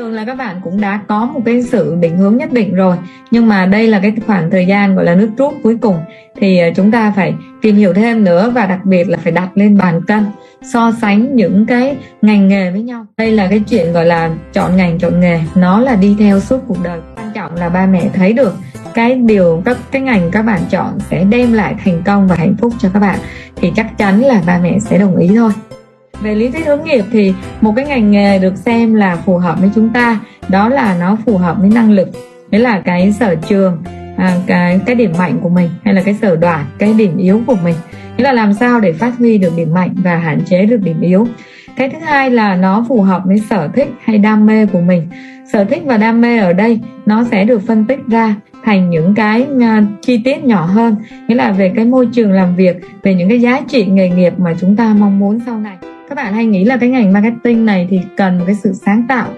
thường là các bạn cũng đã có một cái sự định hướng nhất định rồi. Nhưng mà đây là cái khoảng thời gian gọi là nước rút cuối cùng. Thì ờ, chúng ta phải tìm hiểu thêm nữa và đặc biệt là phải đặt lên bàn cân, so sánh những cái ngành nghề với nhau. Đây là cái chuyện gọi là chọn ngành, chọn nghề. Nó là đi theo suốt cuộc đời. Quan trọng là ba mẹ thấy được cái điều các, cái ngành các bạn chọn sẽ đem lại thành công và hạnh phúc cho các bạn. Thì chắc chắn là ba mẹ sẽ đồng ý thôi về lý thuyết hướng nghiệp thì một cái ngành nghề được xem là phù hợp với chúng ta đó là nó phù hợp với năng lực đấy là cái sở trường à, cái cái điểm mạnh của mình hay là cái sở đoản cái điểm yếu của mình. Nghĩa là làm sao để phát huy được điểm mạnh và hạn chế được điểm yếu. Cái thứ hai là nó phù hợp với sở thích hay đam mê của mình. Sở thích và đam mê ở đây nó sẽ được phân tích ra thành những cái uh, chi tiết nhỏ hơn nghĩa là về cái môi trường làm việc về những cái giá trị nghề nghiệp mà chúng ta mong muốn sau này các bạn hay nghĩ là cái ngành marketing này thì cần một cái sự sáng tạo.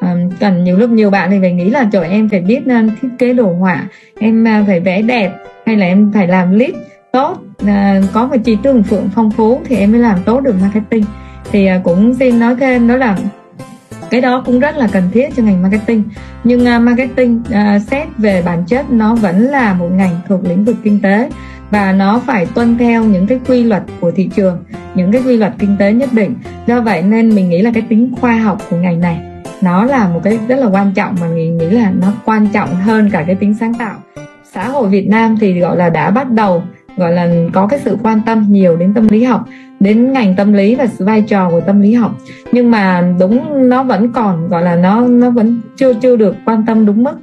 Um, cần nhiều lúc nhiều bạn thì phải nghĩ là trời em phải biết uh, thiết kế đồ họa em uh, phải vẽ đẹp hay là em phải làm clip tốt uh, có một trí tưởng tượng phong phú thì em mới làm tốt được marketing. Thì uh, cũng xin nói thêm đó là cái đó cũng rất là cần thiết cho ngành marketing. Nhưng uh, marketing uh, xét về bản chất nó vẫn là một ngành thuộc lĩnh vực kinh tế và nó phải tuân theo những cái quy luật của thị trường những cái quy luật kinh tế nhất định. Do vậy nên mình nghĩ là cái tính khoa học của ngành này, nó là một cái rất là quan trọng mà mình nghĩ là nó quan trọng hơn cả cái tính sáng tạo. Xã hội Việt Nam thì gọi là đã bắt đầu, gọi là có cái sự quan tâm nhiều đến tâm lý học, đến ngành tâm lý và sự vai trò của tâm lý học. Nhưng mà đúng, nó vẫn còn, gọi là nó nó vẫn chưa chưa được quan tâm đúng mức.